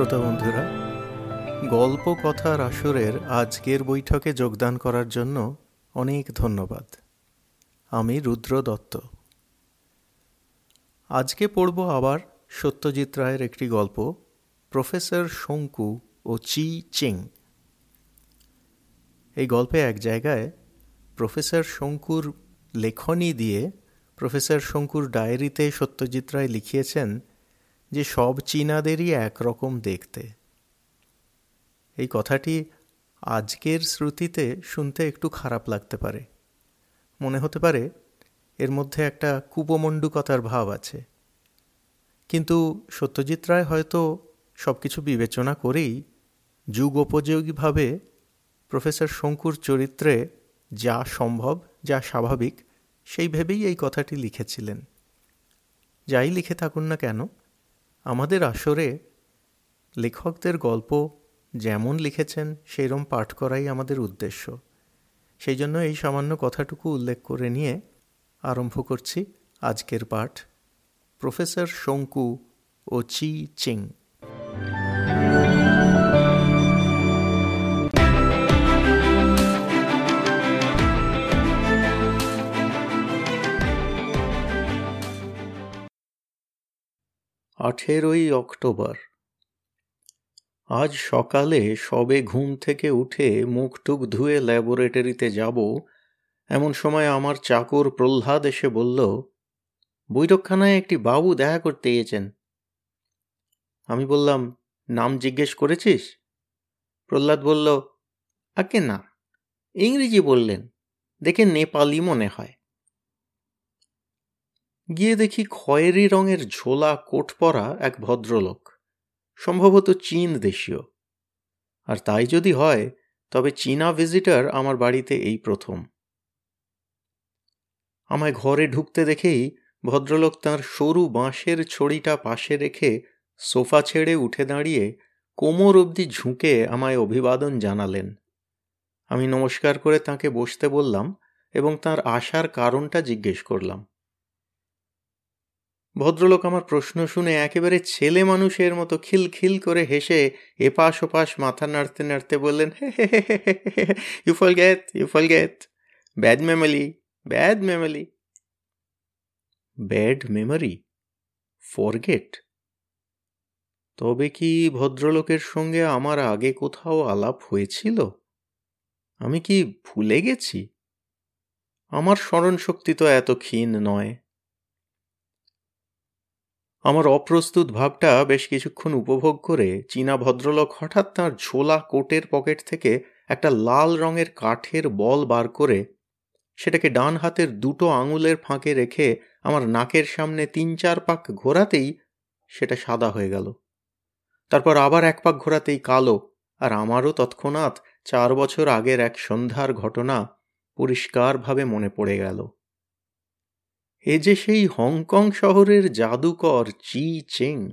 শ্রোতা বন্ধুরা, গল্প কথার আসরের আজকের বৈঠকে যোগদান করার জন্য অনেক ধন্যবাদ। আমি রুদ্র দত্ত। আজকে পড়ব আবার সত্যজিৎ রায়ের একটি গল্প, প্রফেসর শঙ্কু ও চি চিং। এই গল্পে এক জায়গায় প্রফেসর শঙ্কুর লেখনী দিয়ে প্রফেসর শঙ্কুর ডায়েরিতে সত্যজিৎ রায় লিখিয়েছেন যে সব চীনাদেরই একরকম দেখতে। এই কথাটি আজকের শ্রুতিতে শুনতে একটু খারাপ লাগতে পারে। মনে হতে পারে এর মধ্যে একটা কুপমণ্ডুকতার ভাব আছে। কিন্তু সত্যজিৎ রায় হয়তো সব কিছু বিবেচনা করেই যুগ উপযোগীভাবে প্রফেসর শঙ্কুর চরিত্রে যা সম্ভব, যা স্বাভাবিক, সেই ভেবেই এই কথাটি লিখেছিলেন। যাই লিখে থাকুন না কেন আমাদের আসরে লেখকদের গল্প যেমন লিখেছেন, সেইরম পাঠ করাই আমাদের উদ্দেশ্য। সেই জন্য এই সামান্য কথাটুকু উল্লেখ করে নিয়ে আরম্ভ করছি আজকের পাঠ। প্রফেসর শঙ্কু ও চি চিং। আঠেরোই অক্টোবর। আজ সকালে সবে ঘুম থেকে উঠে মুখটুক ধুয়ে ল্যাবরেটরিতে যাব, এমন সময় আমার চাকর প্রহ্লাদ এসে বলল, বৈঠকখানায় একটি বাবু দেখা করতে গিয়েছেন। আমি বললাম, নাম জিজ্ঞেস করেছিস? প্রহ্লাদ বলল আকে না, ইংরেজি বললেন, দেখে নেপালি মনে হয়। গিয়ে দেখি খয়েরি রঙের ঝোলা কোট পরা এক ভদ্রলোক, সম্ভবত চীন দেশীয়। আর তাই যদি হয়, তবে চীনা ভিজিটার আমার বাড়িতে এই প্রথম। আমায় ঘরে ঢুকতে দেখেই ভদ্রলোক তাঁর সরু বাঁশের ছড়িটা পাশে রেখে সোফা ছেড়ে উঠে দাঁড়িয়ে কোমর অবধি ঝুঁকে আমায় অভিবাদন জানালেন। আমি নমস্কার করে তাকে বসতে বললাম এবং তার আসার কারণটা জিজ্ঞেস করলাম। ভদ্রলোক আমার প্রশ্ন শুনে একেবারে ছেলে মানুষের মতো খিলখিল করে হেসে এপাশ ওপাশ মাথা নাড়তে নাড়তে বললেন you get you fall get bad memory bad memory bad memory forget তবে কি ভদ্রলোকের সঙ্গে আমার আগে কোথাও আলাপ হয়েছিল? আমি কি ভুলে গেছি? আমার স্মরণশক্তি তো এত ক্ষীণ নয়। আমার অপ্রস্তুত ভাবটা বেশ কিছুক্ষণ উপভোগ করে চীনা ভদ্রলোক হঠাৎ তাঁর ঝোলা কোটের পকেট থেকে একটা লাল রঙের কাঠের বল বার করে সেটাকে ডান হাতের দুটো আঙুলের ফাঁকে রেখে আমার নাকের সামনে তিন চার পাক ঘোরাতেই সেটা সাদা হয়ে গেল। তারপর আবার এক পাক ঘোরাতেই কালো আর আমারও তৎক্ষণাৎ চার বছর আগের এক সন্ধ্যার ঘটনা পরিষ্কারভাবে মনে পড়ে গেল। এ যে সেই হংকং শহরের জাদুকর চি চেং।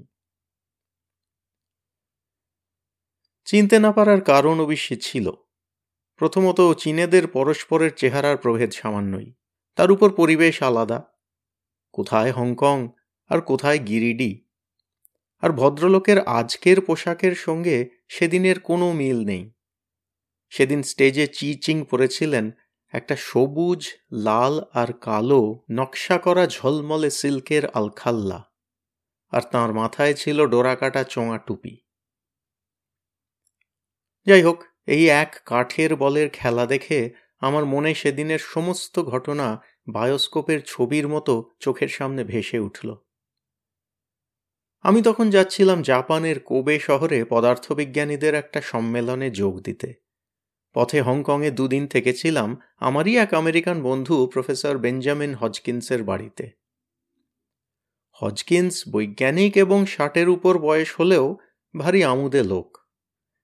চিনতে না পারার কারণ অবশ্যই ছিল। প্রথমত, চীনেদের পরস্পরের চেহারার প্রভেদ সামান্যই। তার উপর পরিবেশ আলাদা। কোথায় হংকং আর কোথায় গিরিডি? আর ভদ্রলোকের আজকের পোশাকের সঙ্গে সেদিনের কোনো মিল নেই। সেদিন স্টেজে চি চিং পরেছিলেন একটা সবুজ, লাল আর কালো নকশা করা ঝলমলে সিল্কের আলখাল্লা, আর তাঁর মাথায় ছিল ডোরাকাটা চোঙা টুপি। যাই হোক, এই এক কাঠের বলের খেলা দেখে আমার মনে সেদিনের সমস্ত ঘটনা বায়োস্কোপের ছবির মতো চোখের সামনে ভেসে উঠল। আমি তখন যাচ্ছিলাম জাপানের কোবে শহরে পদার্থবিজ্ঞানীদের একটা সম্মেলনে যোগ দিতে। পথে হংকংয়ে দুদিন থেকেছিলাম আমারই এক আমেরিকান বন্ধু প্রফেসর বেঞ্জামিন হজকিন্সের বাড়িতে। হজকিন্স বৈজ্ঞানিক এবং ষাটের উপর বয়স হলেও ভারী আমুদে লোক।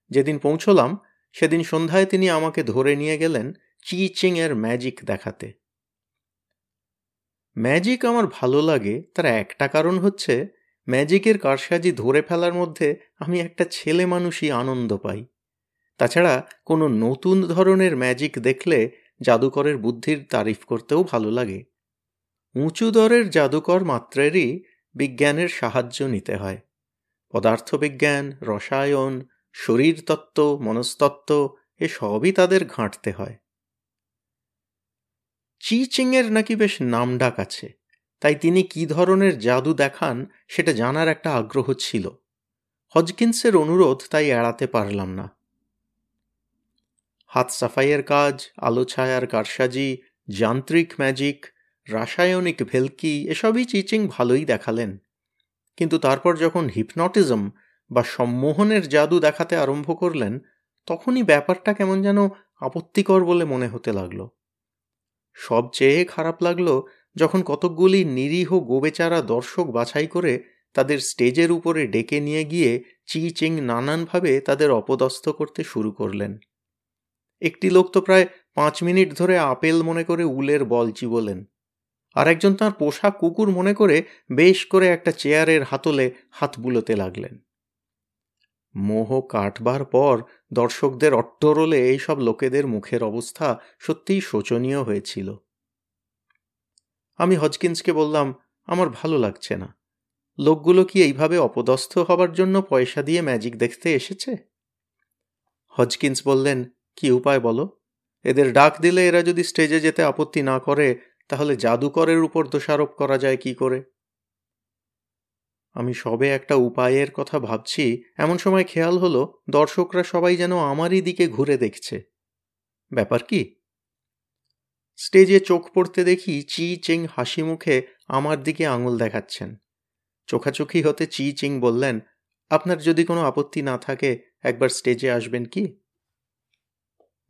যেদিন পৌঁছলাম, সেদিন সন্ধ্যায় তিনি আমাকে ধরে নিয়ে গেলেন চি চিং এর ম্যাজিক দেখাতে। ম্যাজিক আমার ভালো লাগে, তার একটা কারণ হচ্ছে ম্যাজিকের কারসাজি ধরে ফেলার মধ্যে আমি একটা ছেলে মানুষই আনন্দ পাই। তাছাড়া কোনো নতুন ধরনের ম্যাজিক দেখলে জাদুকরের বুদ্ধির তারিফ করতেও ভালো লাগে। উঁচু দরের জাদুকর মাত্রেরই বিজ্ঞানের সাহায্য নিতে হয়। পদার্থবিজ্ঞান, রসায়ন, শরীরতত্ত্ব, মনস্তত্ত্ব, এসবই তাদের ঘাঁটতে হয়। চি চিংয়ের নাকি বেশ নামডাক আছে, তাই তিনি কি ধরনের জাদু দেখান সেটা জানার একটা আগ্রহ ছিল। হজকিন্সের অনুরোধ তাই এড়াতে পারলাম না। হাত সাফাইয়ের কাজ, আলো ছায়ার কারসাজি, যান্ত্রিক ম্যাজিক রাসায়নিক ভেলকি, এসবই চিচিং ভালোই দেখালেন। কিন্তু তারপর যখন হিপনটিজম বা সম্মোহনের জাদু দেখাতে আরম্ভ করলেন, তখনই ব্যাপারটা কেমন যেন আপত্তিকর বলে মনে হতে লাগল। সবচেয়ে খারাপ লাগল যখন কতকগুলি নিরীহ গোবেচারা দর্শক বাছাই করে তাদের স্টেজের উপরে ডেকে নিয়ে গিয়ে চি চিং নানানভাবে তাদের অপদস্থ করতে শুরু করলেন। একটি লোক তো প্রায় পাঁচ মিনিট ধরে আপেল মনে করে উলের বল চিবোলেন। আর একজন তাঁর পোষা কুকুর মনে করে বেশ করে একটা চেয়ারের হাতলে হাত বুলোতে লাগলেন। মোহ কাটবার পর দর্শকদের অট্টরোলে এইসব লোকেদের মুখের অবস্থা সত্যিই শোচনীয় হয়েছিল। আমি হজকিন্সকে বললাম, আমার ভালো লাগছে না। লোকগুলো কি এইভাবে অপদস্থ হবার জন্য পয়সা দিয়ে ম্যাজিক দেখতে এসেছে? হজকিন্স বললেন কি উপায় বলো? এদের ডাক দিলে এরা যদি স্টেজে যেতে আপত্তি না করে, তাহলে জাদুকরের উপর দোষারোপ করা যায় কি করে? আমি সবে একটা উপায়ের কথা ভাবছি। এমন সময় খেয়াল হলো, দর্শকরা সবাই যেন আমারই দিকে ঘুরে দেখছে। ব্যাপার কি? স্টেজে চোখ পড়তে দেখি চি চিং হাসি মুখে আমার দিকে আঙুল দেখাচ্ছেন। চোখাচোখি হতে চি চিং বললেন, আপনার যদি কোনো আপত্তি না থাকে, একবার স্টেজে আসবেন কি?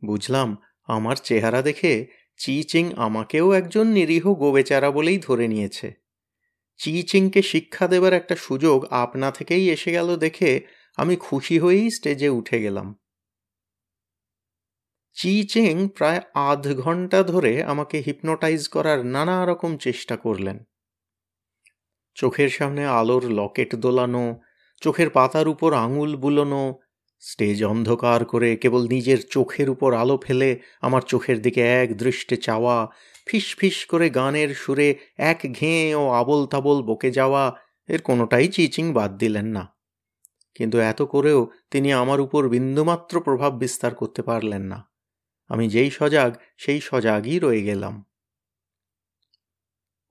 বুঝলাম, আমার চেহারা দেখে চি চিং আমাকেও একজন নিরীহ গোবেচারা বলেই ধরে নিয়েছে। চি চিংকে শিক্ষা দেবার একটা সুযোগ আপনা থেকেই এসে গেল দেখে আমি খুশি হয়েই স্টেজে উঠে গেলাম। চি চিং প্রায় আধ ঘণ্টা ধরে আমাকে হিপনোটাইজ করার নানা রকম চেষ্টা করলেন। চোখের সামনে আলোর লকেট দোলানো, চোখের পাতার উপর আঙুল বুলোনো স্টেজ অন্ধকার করে কেবল নিজের চোখের উপর আলো ফেলে আমার চোখের দিকে এক দৃষ্টে চাওয়া, ফিস ফিস করে গানের সুরে এক ঘেঁ ও আবল তাবল বকে যাওয়া, এর কোনোটাই চিচিং বাদ দিলেন না। কিন্তু এত করেও তিনি আমার উপর বিন্দুমাত্র প্রভাব বিস্তার করতে পারলেন না। আমি যেই সজাগ, সেই সজাগই রয়ে গেলাম।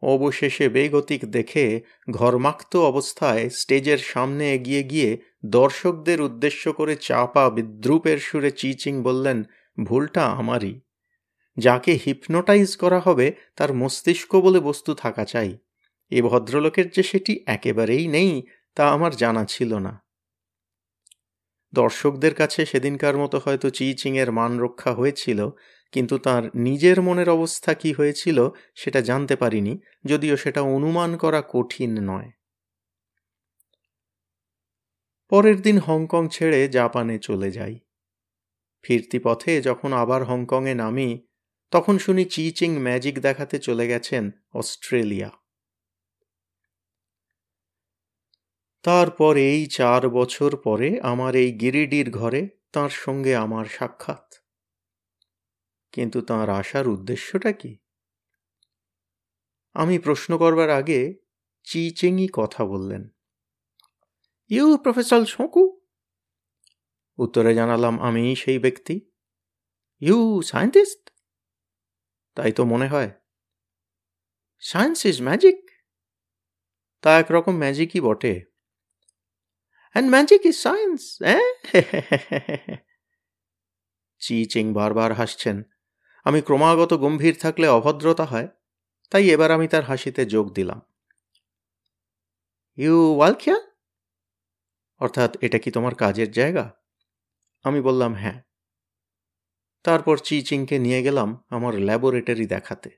অবশেষে বেগতিক দেখে ঘরমাক্ত অবস্থায় স্টেজের সামনে এগিয়ে গিয়ে দর্শকদের উদ্দেশ্য করে চাপা বিদ্রুপের সুরে চিচিং বললেন, ভুলটা আমারই। যাকে হিপনোটাইজ করা হবে তার মস্তিষ্ক বলে বস্তু থাকা চাই। এ ভদ্রলোকের যে সেটি একেবারেই নেই, তা আমার জানা ছিল না। দর্শকদের কাছে সেদিনকার মতো হয়তো চিচিংয়ের মান রক্ষা হয়েছিল কিন্তু তার নিজের মনের অবস্থা কি হয়েছিল সেটা জানতে পারিনি, যদিও সেটা অনুমান করা কঠিন নয়। পরের দিন হংকং ছেড়ে জাপানে চলে যাই। ফিরতি পথে যখন আবার হংকংয়ে নামি, তখন শুনি চিচিং ম্যাজিক দেখাতে চলে গেছেন অস্ট্রেলিয়া। তারপর এই চার বছর পরে আমার এই গিরিডির ঘরে তার সঙ্গে আমার সাক্ষাৎ। কিন্তু তাঁর আসার উদ্দেশ্যটা কি? আমি প্রশ্ন করবার আগে চি চিচেঙি কথা বললেন। ইউ, প্রফেসর শোকু উত্তরে জানালাম, আমি সেই ব্যক্তি। You, scientist? তাই তো মনে হয়। Science is magic. তা একরকম ম্যাজিকই বটে। And magic is science Chi Ching বারবার হাসছেন। আমি ক্রমাগত গম্ভীর থাকলে অভদ্রতা হয়, তাই এবার আমি তার হাসিতে যোগ দিলাম। ইউ ওয়ালখিয়া? অর্থাৎ এটা কি তোমার কাজের জায়গা? আমি বললাম হ্যাঁ। তারপর চি চিংকে নিয়ে গেলাম আমার ল্যাবরেটরি দেখাতে।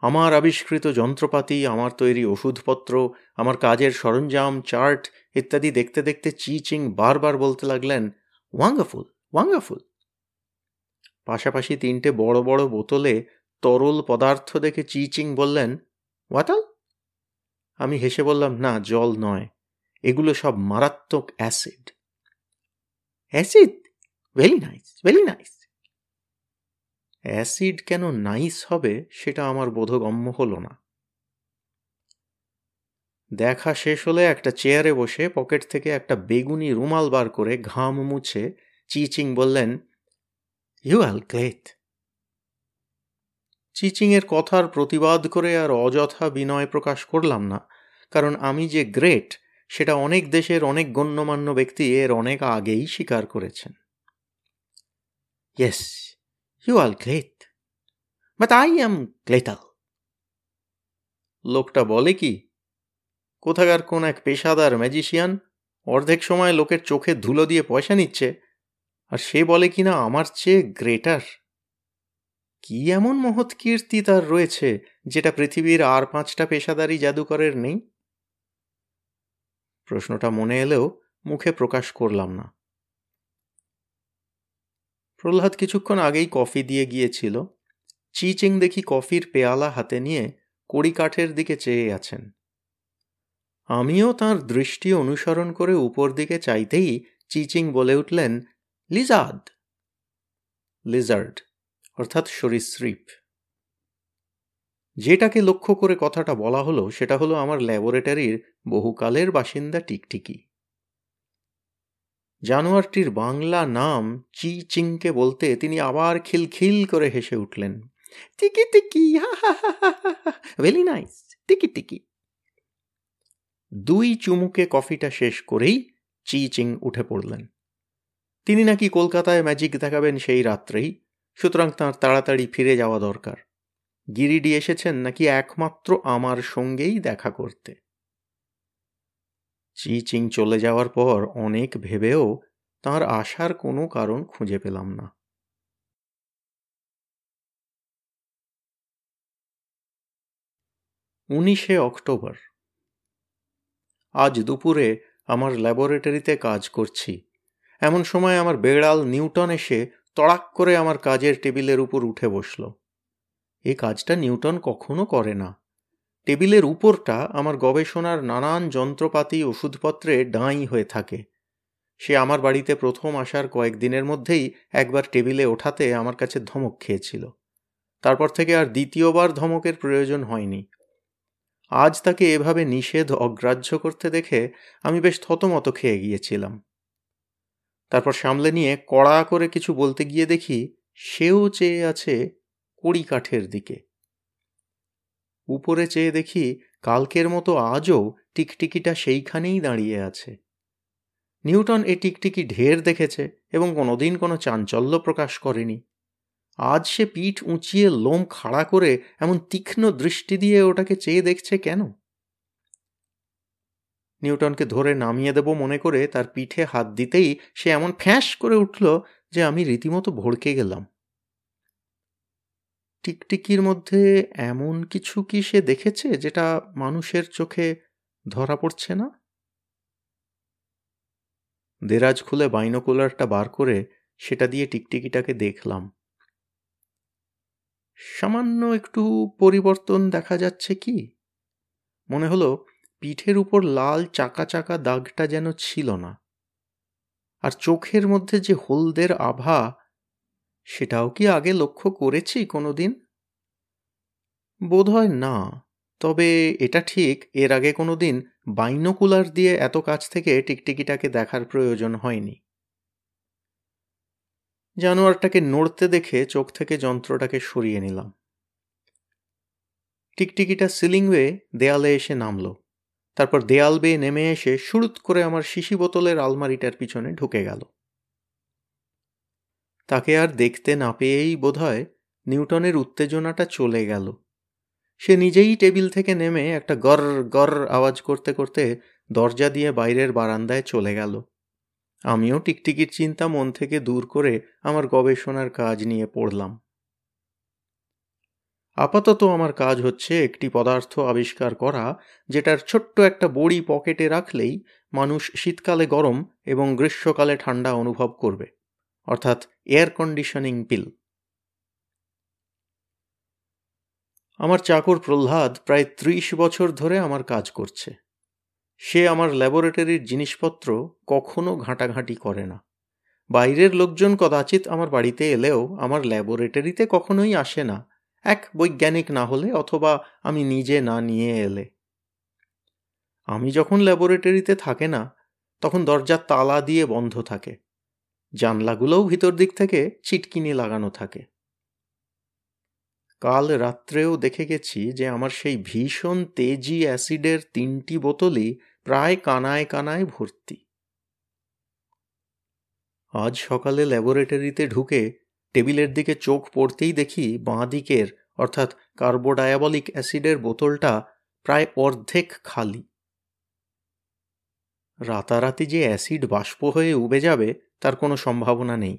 আমার আবিষ্কৃত যন্ত্রপাতি, আমার তৈরি ওষুধপত্র, আমার কাজের সরঞ্জাম, চার্ট ইত্যাদি দেখতে দেখতে চি চিং বারবার বলতে লাগলেন, ওয়াঙ্গাফুল ওয়াঙ্গাফুল। পাশাপাশি তিনটে বড় বড় বোতলে তরল পদার্থ দেখে চিচিং বললেন ওয়াটাল আমি হেসে বললাম, না, জল নয়। এগুলো সব মারাত্মক acid. Acid? Very nice very nice. Acid কেন নাইস হবে সেটা আমার বোধগম্য হলো না। দেখা শেষ হলে একটা চেয়ারে বসে পকেট থেকে একটা বেগুনি রুমাল বার করে ঘাম মুছে চিচিং বললেন ইউ আল ক্লেথ চিচিংয়ের কথার প্রতিবাদ করে আর অযথা বিনয় প্রকাশ করলাম না, কারণ আমি যে গ্রেট সেটা অনেক দেশের অনেক গণ্যমান্য ব্যক্তি এর অনেক আগেই স্বীকার করেছেন। Yes you are great but I am গ্লেটাল লোকটা বলে কি, কোথাকার কোন এক পেশাদার ম্যাজিশিয়ান অর্ধেক সময় লোকের চোখে ধুলো দিয়ে পয়সা নিচ্ছে আর সে বলে কিনা আমার চেয়ে গ্রেটার? কি এমন মহৎ কীর্তি তার রয়েছে, যেটা পৃথিবীর আর পাঁচটা পেশাদারি জাদুকরের নেই? প্রশ্নটা মনে এলেও মুখে প্রকাশ করলাম না। প্রহ্লাদ কিছুক্ষণ আগেই কফি দিয়ে গিয়েছিল। চিচিং দেখি কফির পেয়ালা হাতে নিয়ে কড়ি কাঠের দিকে চেয়ে আছেন। আমিও তার দৃষ্টি অনুসরণ করে উপর দিকে চাইতেই চিচিং বলে উঠলেন লিজাদ লিজার্ড অর্থাৎ সরীসৃপ যেটাকে লক্ষ্য করে কথাটা বলা হলো, সেটা হলো আমার ল্যাবরেটরির বহুকালের বাসিন্দা টিকটিকি। জানোয়ারটির বাংলা নাম চি চিংকে বলতে তিনি আবার খিলখিল করে হেসে উঠলেন। টিকি টিকি ভেরি নাইস, টিকি টিকি। দুই চুমুকে কফিটা শেষ করেই চি চিং উঠে পড়লেন। তিনি নাকি কলকাতায় ম্যাজিক দেখাবেন সেই রাত্রেই, সুতরাং তাঁর তাড়াতাড়ি ফিরে যাওয়া দরকার। গিরিডি এসেছেন নাকি একমাত্র আমার সঙ্গেই দেখা করতে? চি চিং চলে যাওয়ার পর অনেক ভেবেও তার আসার কোনো কারণ খুঁজে পেলাম না। উনিশে অক্টোবর। আজ দুপুরে আমার ল্যাবরেটরিতে কাজ করছি। এমন সময় আমার বেড়াল নিউটন এসে তড়াক করে আমার কাজের টেবিলের উপর উঠে বসল। এই কাজটা নিউটন কখনো করে না। টেবিলের উপরটা আমার গবেষণার নানান যন্ত্রপাতি ওষুধপত্রে ডাঁই হয়ে থাকে। সে আমার বাড়িতে প্রথম আসার কয়েকদিনের মধ্যেই একবার টেবিলে ওঠাতে আমার কাছে ধমক খেয়েছিল। তারপর থেকে আর দ্বিতীয়বার ধমকের প্রয়োজন হয়নি। আজ তাকে এভাবে নিষেধ অগ্রাহ্য করতে দেখে আমি বেশ থতমত খেয়ে গিয়েছিলাম। তারপর সামলে নিয়ে কড়া করে কিছু বলতে গিয়ে দেখি সেও চেয়ে আছে কড়ি কাঠের দিকে। উপরে চেয়ে দেখি কালকের মতো আজও টিকটিকিটা সেইখানেই দাঁড়িয়ে আছে। নিউটন এ টিকটিকি ঢের দেখেছে এবং কোনোদিন কোনো চাঞ্চল্য প্রকাশ করেনি। আজ সে পিঠ উঁচিয়ে লোম খাড়া করে এমন তীক্ষ্ণ দৃষ্টি দিয়ে ওটাকে চেয়ে দেখছে কেন? নিউটনকে ধরে নামিয়ে দেব মনে করে তার পিঠে হাত দিতেই সে এমন ফ্যাঁস করে উঠল যে আমি রীতিমতো ভড়কে গেলাম। টিকটিকির মধ্যে এমন কিছু কি সে দেখেছে যেটা মানুষের চোখে ধরা পড়ছে না? দেরাজ খুলে বাইনোকুলারটা বার করে সেটা দিয়ে টিকটিকিটাকে দেখলাম। সামান্য একটু পরিবর্তন দেখা যাচ্ছে কি? মনে হলো পিঠের উপর লাল চাকা চাকা দাগটা যেন ছিল না। আর চোখের মধ্যে যে হলদের আভা, সেটাও কি আগে লক্ষ্য করেছি কোনো কোনোদিন? বোধহয় না, তবে এটা ঠিক, এর আগে কোনো দিন বাইনোকুলার দিয়ে এত কাছ থেকে টিকটিকিটাকে দেখার প্রয়োজন হয়নি। জানোয়ারটাকে নড়তে দেখে চোখ থেকে যন্ত্রটাকে সরিয়ে নিলাম। টিকটিকিটা সিলিংওয়ে দেয়ালে এসে নামল। তারপর দেয়াল বেয়ে নেমে এসে সুরুত করে আমার শিশি বোতলের আলমারিটার পিছনে ঢুকে গেল। তাকে আর দেখতে না পেয়েই বোধহয় নিউটনের উত্তেজনাটা চলে গেল। সে নিজেই টেবিল থেকে নেমে একটা গর গর আওয়াজ করতে করতে দরজা দিয়ে বাইরের বারান্দায় চলে গেল। আমিও টিকটিকির চিন্তা মন থেকে দূর করে আমার গবেষণার কাজ নিয়ে পড়লাম। আপাতত আমার কাজ হচ্ছে একটি পদার্থ আবিষ্কার করা, যেটার ছোট্ট একটা বড়ি পকেটে রাখলেই মানুষ শীতকালে গরম এবং গ্রীষ্মকালে ঠান্ডা অনুভব করবে। অর্থাৎ এয়ার কন্ডিশনিং পিল আমার চাকর প্রহ্লাদ প্রায় ত্রিশ বছর ধরে আমার কাজ করছে। সে আমার ল্যাবরেটরির জিনিসপত্র কখনো ঘাঁটাঘাঁটি করে না। বাইরের লোকজন কদাচিৎ আমার বাড়িতে এলেও আমার ল্যাবরেটরিতে কখনোই আসে না। এক বৈজ্ঞানিক না হলে অথবা আমি নিজে না নিয়ে এলে। আমি যখন ল্যাবরেটরিতে থাকে না, তখন দরজা তালা দিয়ে বন্ধ থাকে। জানলাগুলোও ভিতর দিক থেকে চিটকিনি লাগানো থাকে। কাল রাত্রেও দেখে গেছি যে আমার সেই ভীষণ তেজি অ্যাসিডের তিনটি বোতলই প্রায় কানায় কানায় ভর্তি। আজ সকালে ল্যাবরেটরিতে ঢুকে টেবিলের দিকে চোখ পড়তেই দেখি বাঁ দিকের অর্থাৎ কার্বোডায়াবলিক অ্যাসিডের বোতলটা প্রায় অর্ধেক খালি। রাতারাতি যে অ্যাসিড বাষ্প হয়ে উবে যাবে, তার কোনো সম্ভাবনা নেই।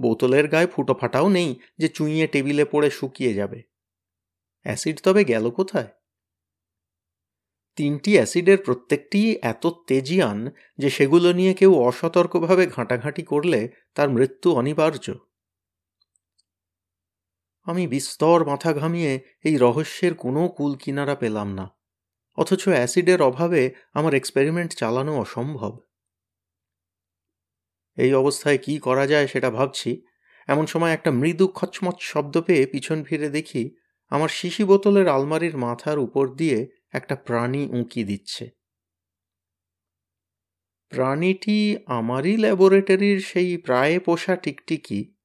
বোতলের গায়ে ফুটো ফাটাও নেই যে চুইয়ে টেবিলে পড়ে শুকিয়ে যাবে। অ্যাসিড তবে গেল কোথায়? তিনটি অ্যাসিডের প্রত্যেকটি এত তেজিয়ান যে সেগুলো নিয়ে কেউ অসতর্কভাবে ঘাঁটাঘাঁটি করলে তার মৃত্যু অনিবার্য। আমি বিস্তর মাথা ঘামিয়ে এই রহস্যের কোনো কুল কিনারা পেলাম না। অথচ অ্যাসিডের অভাবে আমার এক্সপেরিমেন্ট চালানো অসম্ভব। এই অবস্থায় কি করা যায় সেটা ভাবছি। এমন সময় একটা মৃদু খচমচ শব্দ পেয়ে পিছন ফিরে দেখি, আমার শিশি বোতলের আলমারির মাথার উপর দিয়ে একটা প্রাণী উঁকি দিচ্ছে। প্রাণীটি আমারই ল্যাবরেটরির সেই প্রায় পোষা টিকটিকি।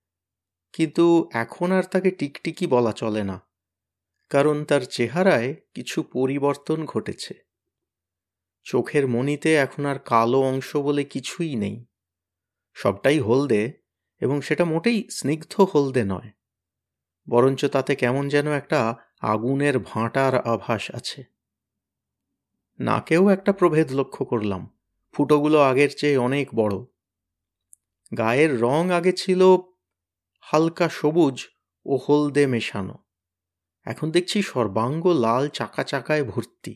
কিন্তু এখন আর তাকে টিকটিকি বলা চলে না, কারণ তার চেহারায় কিছু পরিবর্তন ঘটেছে। চোখের মনিতে এখন আর কালো অংশ বলে কিছুই নেই। সবটাই হলদে এবং সেটা মোটেই স্নিগ্ধ হলদে নয়, বরঞ্চ তাতে কেমন যেন একটা আগুনের ভাঁটার আভাস আছে। নাকেও একটা প্রভেদ লক্ষ্য করলাম, ফুটোগুলো আগের চেয়ে অনেক বড়। গায়ের রং আগে ছিল হালকা সবুজ ও হলদে মেশানো। এখন দেখছি সর্বাঙ্গ লাল চাকা চাকায় ভর্তি।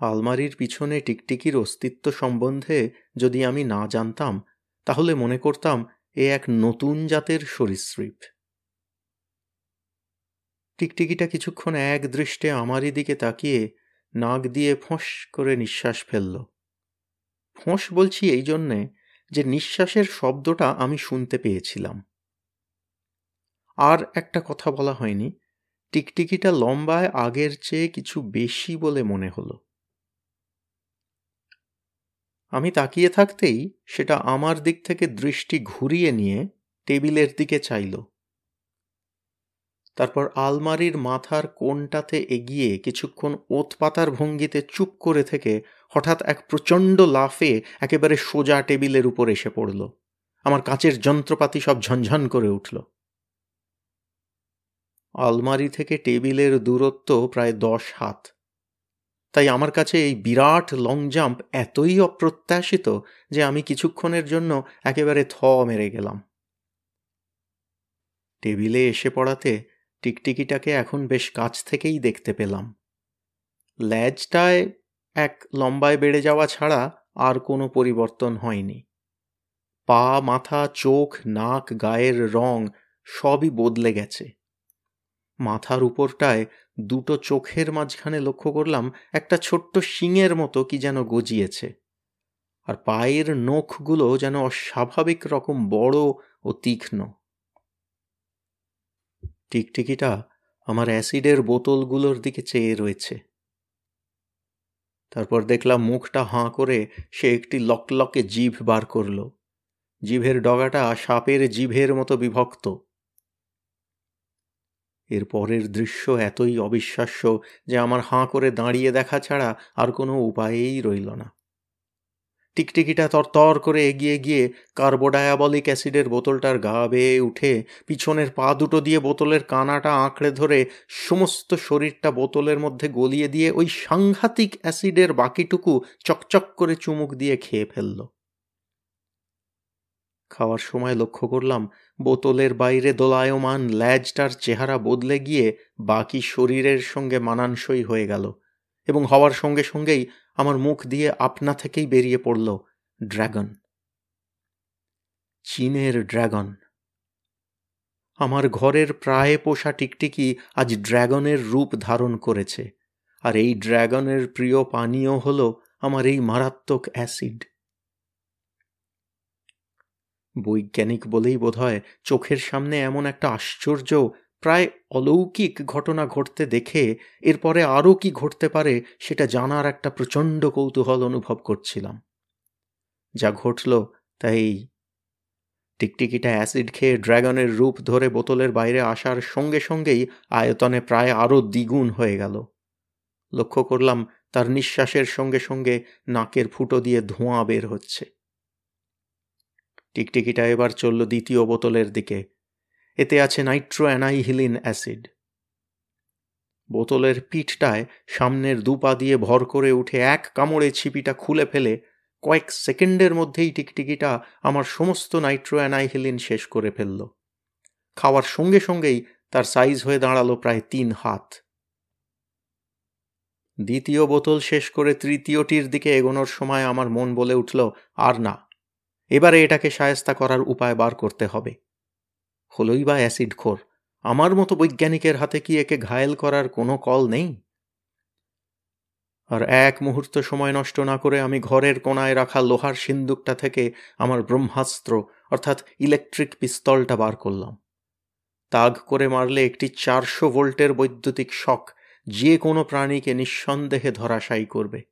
আলমারির পিছনে টিকটিকির অস্তিত্ব সম্বন্ধে যদি আমি না জানতাম, তাহলে মনে করতাম এ এক নতুন জাতের সরীসৃপ। টিকটিকিটা কিছুক্ষণ এক দৃষ্টে আমারই দিকে তাকিয়ে নাক দিয়ে ফোঁস করে নিঃশ্বাস ফেলল। ফোঁস বলছি এই জন্যে যে নিঃশ্বাসের শব্দটা আমি শুনতে পেয়েছিলাম। আর একটা কথা বলা হয়নি, টিকটিকিটা লম্বায় আগের চেয়ে কিছু বেশি বলে মনে হলো। আমি তাকিয়ে থাকতেই সেটা আমার দিক থেকে দৃষ্টি ঘুরিয়ে নিয়ে টেবিলের দিকে চাইল। তারপর আলমারির মাথার কোণটাতে এগিয়ে কিছুক্ষণ ওত পাতার ভঙ্গিতে চুপ করে থেকে হঠাৎ এক প্রচণ্ড লাফে একেবারে সোজা টেবিলের উপর এসে পড়ল। আমার কাচের যন্ত্রপাতি সব ঝনঝন করে উঠল। আলমারি থেকে টেবিলের দূরত্ব প্রায় দশ হাত। তাই আমার কাছে এই বিরাট লং জাম্প এতই অপ্রত্যাশিত যে আমি কিছুক্ষণের জন্য একেবারে থ মেরে গেলাম। টেবিলে এসে পড়াতে টিকটিকিটাকে এখন বেশ কাছ থেকেই দেখতে পেলাম। ল্যাজটায় এক লম্বায় বেড়ে যাওয়া ছাড়া আর কোনো পরিবর্তন হয়নি। পা, মাথা, চোখ, নাক, গায়ের রং সবই বদলে গেছে। মাথার উপরটায় দুটো চোখের মাঝখানে লক্ষ্য করলাম একটা ছোট্ট শিঙের মতো কি যেন গজিয়েছে। আর পায়ের নখগুলো যেন অস্বাভাবিক রকম বড় ও তীক্ষ্ণ। টিকটিকিটা আমার অ্যাসিডের বোতলগুলোর দিকে চেয়ে রয়েছে। তারপর দেখলাম মুখটা হাঁ করে সে একটি লকলকে জিভ বার করল। জিভের ডগাটা সাপের জিভের মতো বিভক্ত। এর পরের দৃশ্য এতই অবিশ্বাস্য যে আমার হাঁ করে দাঁড়িয়ে দেখা ছাড়া আর কোনো উপায়েই রইল না। টিকটিকিটা তরতর করে এগিয়ে গিয়ে কার্বোডায়াবলিক অ্যাসিডের বোতলটার গা বেয়ে উঠে পিছনের পা দুটো দিয়ে বোতলের কানাটা আঁকড়ে ধরে সমস্ত শরীরটা বোতলের মধ্যে গলিয়ে দিয়ে ওই সাংঘাতিক অ্যাসিডের বাকিটুকু চকচক করে চুমুক দিয়ে খেয়ে ফেলল। খাওয়ার সময় লক্ষ্য করলাম, বোতলের বাইরে দোলায়মান ল্যাজটার চেহারা বদলে গিয়ে বাকি শরীরের সঙ্গে মানানসই হয়ে গেল। এবং হওয়ার সঙ্গে সঙ্গেই আমার মুখ দিয়ে আপনা থেকেই বেরিয়ে পড়ল ড্র্যাগন চীনের ড্র্যাগন আমার ঘরের প্রায় পোষা টিকটিকি আজ ড্র্যাগনের রূপ ধারণ করেছে, আর এই ড্র্যাগনের প্রিয় পানীয় হল আমার এই মারাত্মক অ্যাসিড। বৈজ্ঞানিক বলেই বোধহয় চোখের সামনে এমন একটা আশ্চর্য প্রায় অলৌকিক ঘটনা ঘটতে দেখে এরপরে আরও কি ঘটতে পারে সেটা জানার একটা প্রচণ্ড কৌতূহল অনুভব করছিলাম। যা ঘটল তাই টিকটিকিটা অ্যাসিড খেয়ে ড্র্যাগনের রূপ ধরে বোতলের বাইরে আসার সঙ্গে সঙ্গেই আয়তনে প্রায় আরও দ্বিগুণ হয়ে গেল। লক্ষ্য করলাম তার নিঃশ্বাসের সঙ্গে সঙ্গে নাকের ফুটো দিয়ে ধোঁয়া বের হচ্ছে। টিকটিকিটা এবার চলল দ্বিতীয় বোতলের দিকে। এতে আছে নাইট্রো অ্যানাইহিলিন অ্যাসিড। বোতলের পিঠটায় সামনের দুপা দিয়ে ভর করে উঠে এক কামড়ে ছিপিটা খুলে ফেলে কয়েক সেকেন্ডের মধ্যেই টিকটিকিটা আমার সমস্ত নাইট্রো অ্যানাইহিলিন শেষ করে ফেলল। খাওয়ার সঙ্গে সঙ্গেই তার সাইজ হয়ে দাঁড়াল প্রায় তিন হাত। দ্বিতীয় বোতল শেষ করে তৃতীয়টির দিকে এগোনোর সময় আমার মন বলে উঠল, আর না, এবারে এটাকে সায়স্তা করার উপায় বার করতে হবে। হলই বা অ্যাসিড খোর। আমার মতো বৈজ্ঞানিকের হাতে কি একে ঘায়েল করার কোনো কল নেই? আর এক মুহূর্ত সময় নষ্ট না করে আমি ঘরের কোনায় রাখা লোহার সিন্দুকটা থেকে আমার ব্রহ্মাস্ত্র, অর্থাৎ ইলেকট্রিক পিস্তলটা বার করলাম। তাগ করে মারলে একটি চারশো ভোল্টের বৈদ্যুতিক শখ যে কোনো প্রাণীকে নিঃসন্দেহে ধরাশায়ী করবে।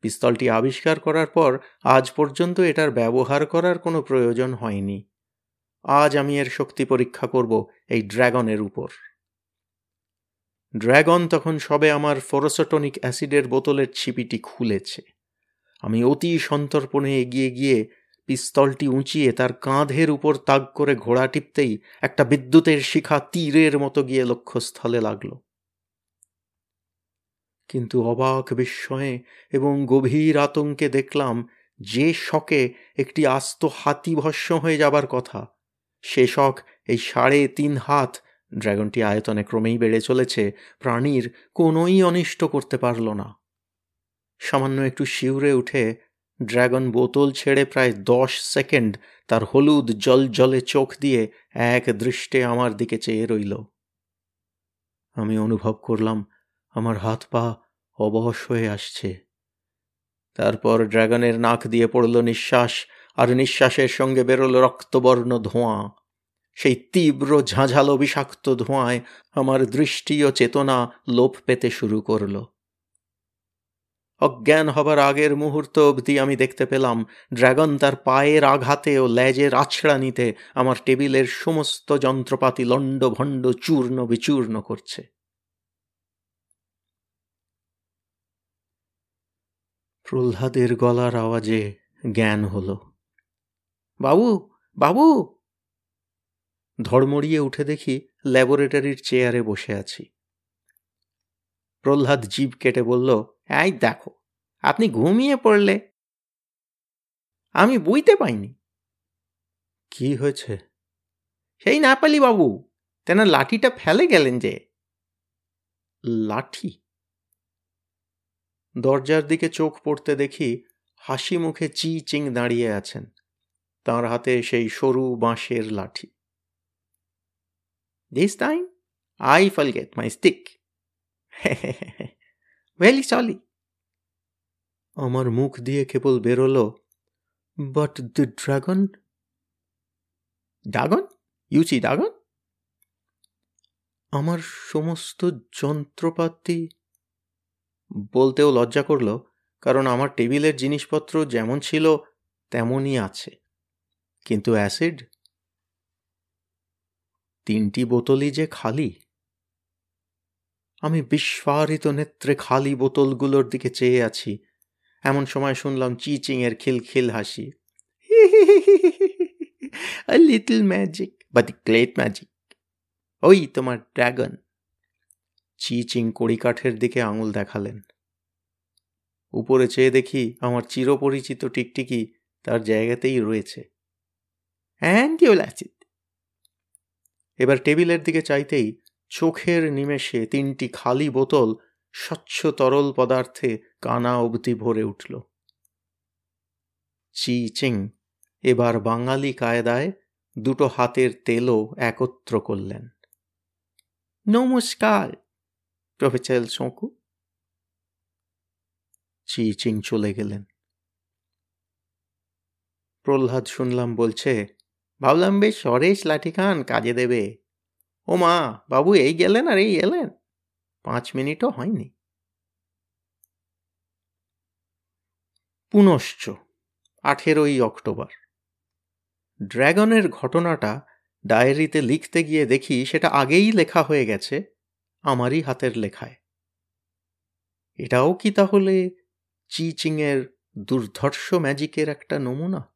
পিস্তলটি আবিষ্কার করার পর আজ পর্যন্ত এটার ব্যবহার করার কোনো প্রয়োজন হয়নি। আজ আমি এর শক্তি পরীক্ষা করব এই ড্র্যাগনের উপর। ড্র্যাগন তখন সবে আমার ফোরোসোটনিক অ্যাসিডের বোতলের ছিপিটি খুলেছে। আমি অতি সন্তর্পণে এগিয়ে গিয়ে পিস্তলটি উঁচিয়ে তার কাঁধের উপর তাগ করে ঘোড়া টিপতেই একটা বিদ্যুতের শিখা তীরের মতো গিয়ে লক্ষ্যস্থলে লাগল। কিন্তু অবাক বিস্ময়ে এবং গভীর আতঙ্কে দেখলাম যে শকে একটি আস্ত হাতি ভস্য হয়ে যাবার কথা। শখ এই সাড়ে তিন হাত। ড্রাগনটি আয়তনে ক্রমেই বেড়ে চলেছে। প্রাণীর কোনোই অনিষ্ট করতে পারল না। সামান্য একটু শিউরে উঠে ড্রাগন বোতল ছেড়ে প্রায় দশ সেকেন্ড তার হলুদ জল জলে চোখ দিয়ে এক দৃষ্টে আমার দিকে চেয়ে রইল। আমি অনুভব করলাম আমার হাত পা অবশ হয়ে আসছে। তারপর ড্রাগনের নাক দিয়ে পড়ল নিঃশ্বাস। আর নিঃশ্বাসের সঙ্গে বেরোল রক্তবর্ণ ধোঁয়া। সেই তীব্র, ঝাঁঝালো, বিষাক্ত ধোঁয়ায় আমার দৃষ্টি ও চেতনা লোপ পেতে শুরু করল। অজ্ঞান হবার আগের মুহূর্ত অবধি আমি দেখতে পেলাম, ড্রাগন তার পায়ের আঘাতে ও লেজের আছড়া নিতে আমার টেবিলের সমস্ত যন্ত্রপাতি লণ্ড ভণ্ড চূর্ণ বিচূর্ণ করছে। প্রহ্লাদের গলার আওয়াজে জ্ঞান হল। বাবু বাবু। ধড়মড়িয়ে উঠে দেখি ল্যাবরেটরির চেয়ারে বসে আছি। প্রহ্লাদ জীব কেটে বলল এই দেখো আপনি ঘুমিয়ে পড়লে? আমি বুঝতে পাইনি। কি হয়েছে? সেই না পালি বাবু তেনা লাঠিটা ফেলে গেলেন যে। লাঠি? দরজার দিকে চোখ পড়তে দেখি হাসি মুখে চি চিং দাঁড়িয়ে আছেন। তার হাতে সেই সরু বাঁশের লাঠি। This time, I forget my stick. Very sorry. আমার মুখ দিয়ে কেবল বেরোলো বাট দ্য ড্রাগন ড্রাগন ইউচি ড্রাগন আমার সমস্ত যন্ত্রপাতি বলতেও লজ্জা করল কারণ আমার টেবিলের জিনিসপত্র যেমন ছিল তেমনই আছে। কিন্তু অ্যাসিড? তিনটি বোতলই যে খালি। আমি বিস্ফারিত নেত্রে খালি বোতলগুলোর দিকে চেয়ে আছি। এমন সময় শুনলাম চিচিং এর খিলখিল হাসি। লিটল ম্যাজিক বা দি গ্লেট ম্যাজিক ওই তোমার ড্রাগন। চিচিং কড়িকাঠের দিকে আঙুল দেখালেন। উপরে চেয়ে দেখি আমার চিরপরিচিত টিকটিকি তার জায়গাতেই রয়েছে। অ্যান্টিওলাসিড এবার টেবিলের দিকে চাইতেই চোখের নিমেষে তিনটি খালি বোতল স্বচ্ছ তরল পদার্থে কানা অবধি ভরে উঠল। চি চিং এবার বাঙালি কায়দায় দুটো হাতের তেলও একত্র করলেন। নমস্কার, প্রফেসর শঙ্কু চি চিং চলে গেলেন। প্রহ্লাদ শুনলাম বলছে ভাবলাম, বেশ সরেশ লাঠি খান কাজে দেবে। ও মা, বাবু, এই গেলেন আর এই এলেন? পাঁচ মিনিটও হয়নি। পুনশ্চ, আঠেরোই অক্টোবর। ড্র্যাগনের ঘটনাটা ডায়েরিতে লিখতে গিয়ে দেখি সেটা আগেই লেখা হয়ে গেছে আমারই হাতের লেখায়। এটাও কি তাহলে চিচিংয়ের দুর্ধর্ষ ম্যাজিকের একটা নমুনা?